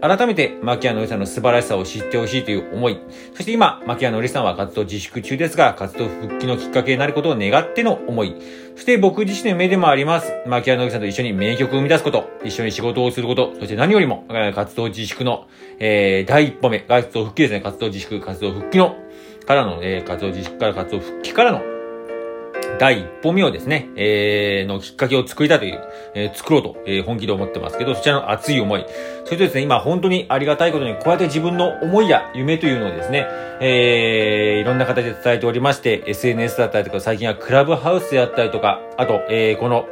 改めて、牧谷のりさんの素晴らしさを知ってほしいという思い。そして今、牧谷のりさんは活動自粛中ですが、活動復帰のきっかけになることを願っての思い。そして僕自身の夢でもあります。牧谷のりさんと一緒に名曲を生み出すこと、一緒に仕事をすること、そして何よりも、活動自粛の、えー第一歩目、活動復帰ですね。活動自粛、活動復帰の、からの、えー活動自粛から活動復帰からの、第一歩目をですね、えー、のきっかけを作りたいという、えー作ろうと、えー本気で思ってますけど、そちらの熱い思い。それとですね、今本当にありがたいことに、こうやって自分の思いや夢というのをですね、えー、いろんな形で伝えておりまして、SNS だったりとか、最近はクラブハウスであったりとか、あと、えー、この、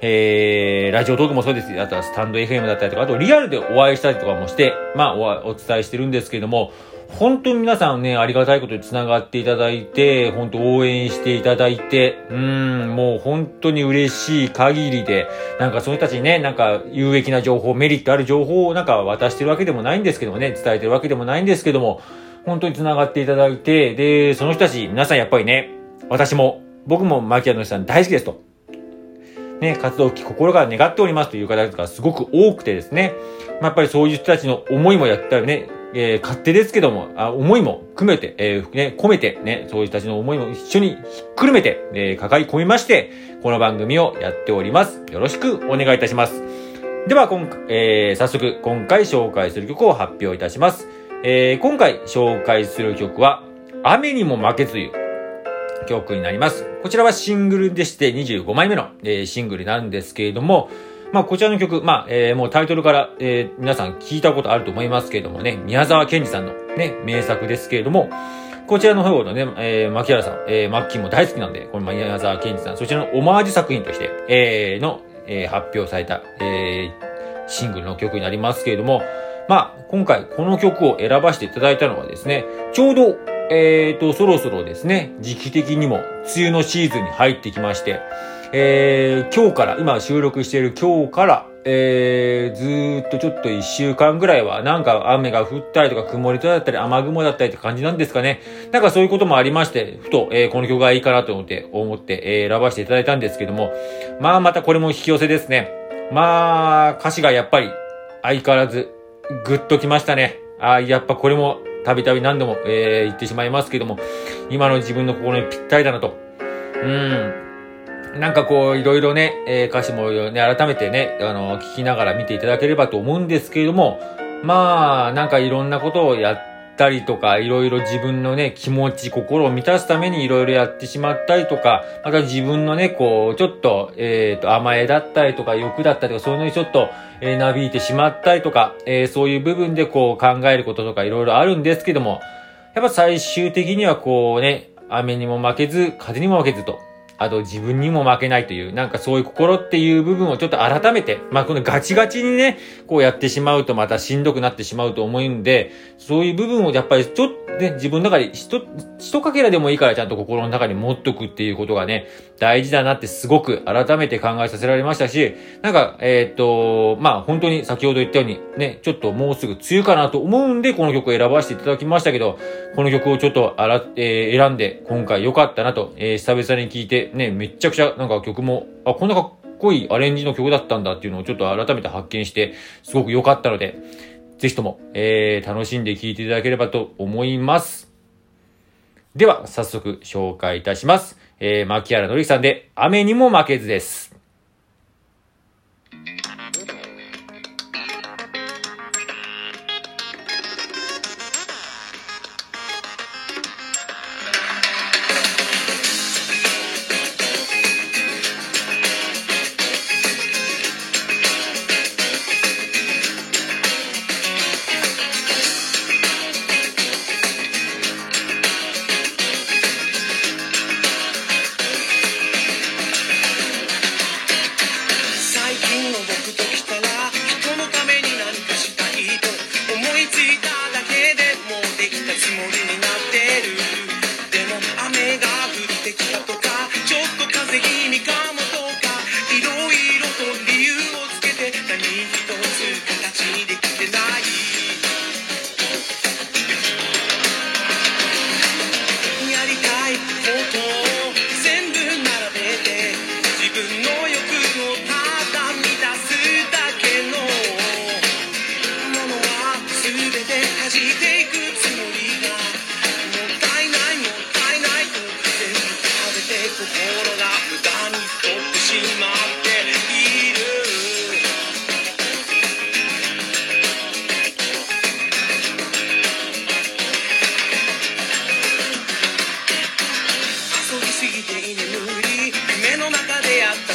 えー、ラジオトークもそうです。あとはスタンド FM だったりとか、あとリアルでお会いしたりとかもして、まあお、お伝えしてるんですけれども、本当に皆さんね、ありがたいことに繋がっていただいて、本当応援していただいて、うん、もう本当に嬉しい限りで、なんかその人たちにね、なんか有益な情報、メリットある情報をなんか渡してるわけでもないんですけどもね、伝えてるわけでもないんですけども、本当に繋がっていただいて、で、その人たち、皆さんやっぱりね、私も、僕もマキアノさん大好きですと。ね、活動期心から願っておりますという方がすごく多くてですね、まあ、やっぱりそういう人たちの思いもやったりね、えー勝手ですけども、あ思いも含めて、えーね、込めて、ね、そういう人たちの思いも一緒にひっくるめて、えー抱え込みまして、この番組をやっております。よろしくお願いいたします。では、今、えー早速、今回紹介する曲を発表いたします。えー今回紹介する曲は、雨にも負けずという曲になります。こちらはシングルでして25枚目の、えーシングルなんですけれども、まあこちらの曲、まあ、えーもうタイトルから、えー皆さん聞いたことあると思いますけれどもね、宮沢賢治さんのね、名作ですけれども、こちらの方のね、えー、牧原さん、えー、マッキーも大好きなんで、この宮沢賢治さん、そちらのオマージュ作品として、えー、の、えー発表された、えー、シングルの曲になりますけれども、まあ、今回この曲を選ばせていただいたのはですね、ちょうど、えーと、そろそろですね、時期的にも梅雨のシーズンに入ってきまして、えー、今日から、今収録している今日から、えー、ずーっとちょっと一週間ぐらいは、なんか雨が降ったりとか曇りとだったり雨雲だったりって感じなんですかね。なんかそういうこともありまして、ふと、えーこの曲がいいかなと思って、思って、えー選ばせていただいたんですけども、まあまたこれも引き寄せですね。まあ、歌詞がやっぱり相変わらず、ぐっときましたね。あやっぱこれも、たびたび何度も、えー言ってしまいますけども、今の自分の心にぴったりだなと。うん。なんかこう、いろいろね、えー歌詞もね、改めてね、あの、聞きながら見ていただければと思うんですけれども、まあ、なんかいろんなことをやったりとか、いろいろ自分のね、気持ち、心を満たすためにいろいろやってしまったりとか、また自分のね、こう、ちょっと、えっ、と、甘えだったりとか、欲だったりとか、そういうのにちょっと、えー、なびいてしまったりとか、えーそういう部分でこう、考えることとかいろいろあるんですけども、やっぱ最終的にはこうね、雨にも負けず、風にも負けずと、あと自分にも負けないという、なんかそういう心っていう部分をちょっと改めて、まあこのガチガチにね、こうやってしまうとまたしんどくなってしまうと思うんで、そういう部分をやっぱりちょっとね、自分の中でひと、ひとかけらでもいいからちゃんと心の中に持っとくっていうことがね、大事だなってすごく改めて考えさせられましたし、なんか、えーっと、まあ本当に先ほど言ったようにね、ちょっともうすぐ梅雨かなと思うんで、この曲を選ばせていただきましたけど、この曲をちょっとあら、えー選んで今回良かったなと、えー久々に聴いて、ね、めっちゃくちゃなんか曲も、あ、こんなかっこいいアレンジの曲だったんだっていうのをちょっと改めて発見して、すごく良かったので、ぜひとも、えー楽しんで聴いていただければと思います。では、早速紹介いたします。えー、牧原のりさんで、雨にも負けずです。「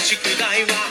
宿題は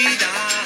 だべきだ